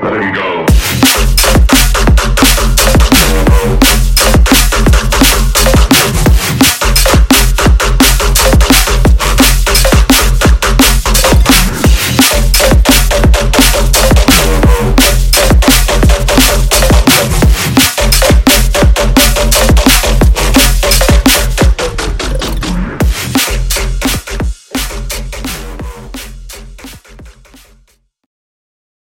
Let him go.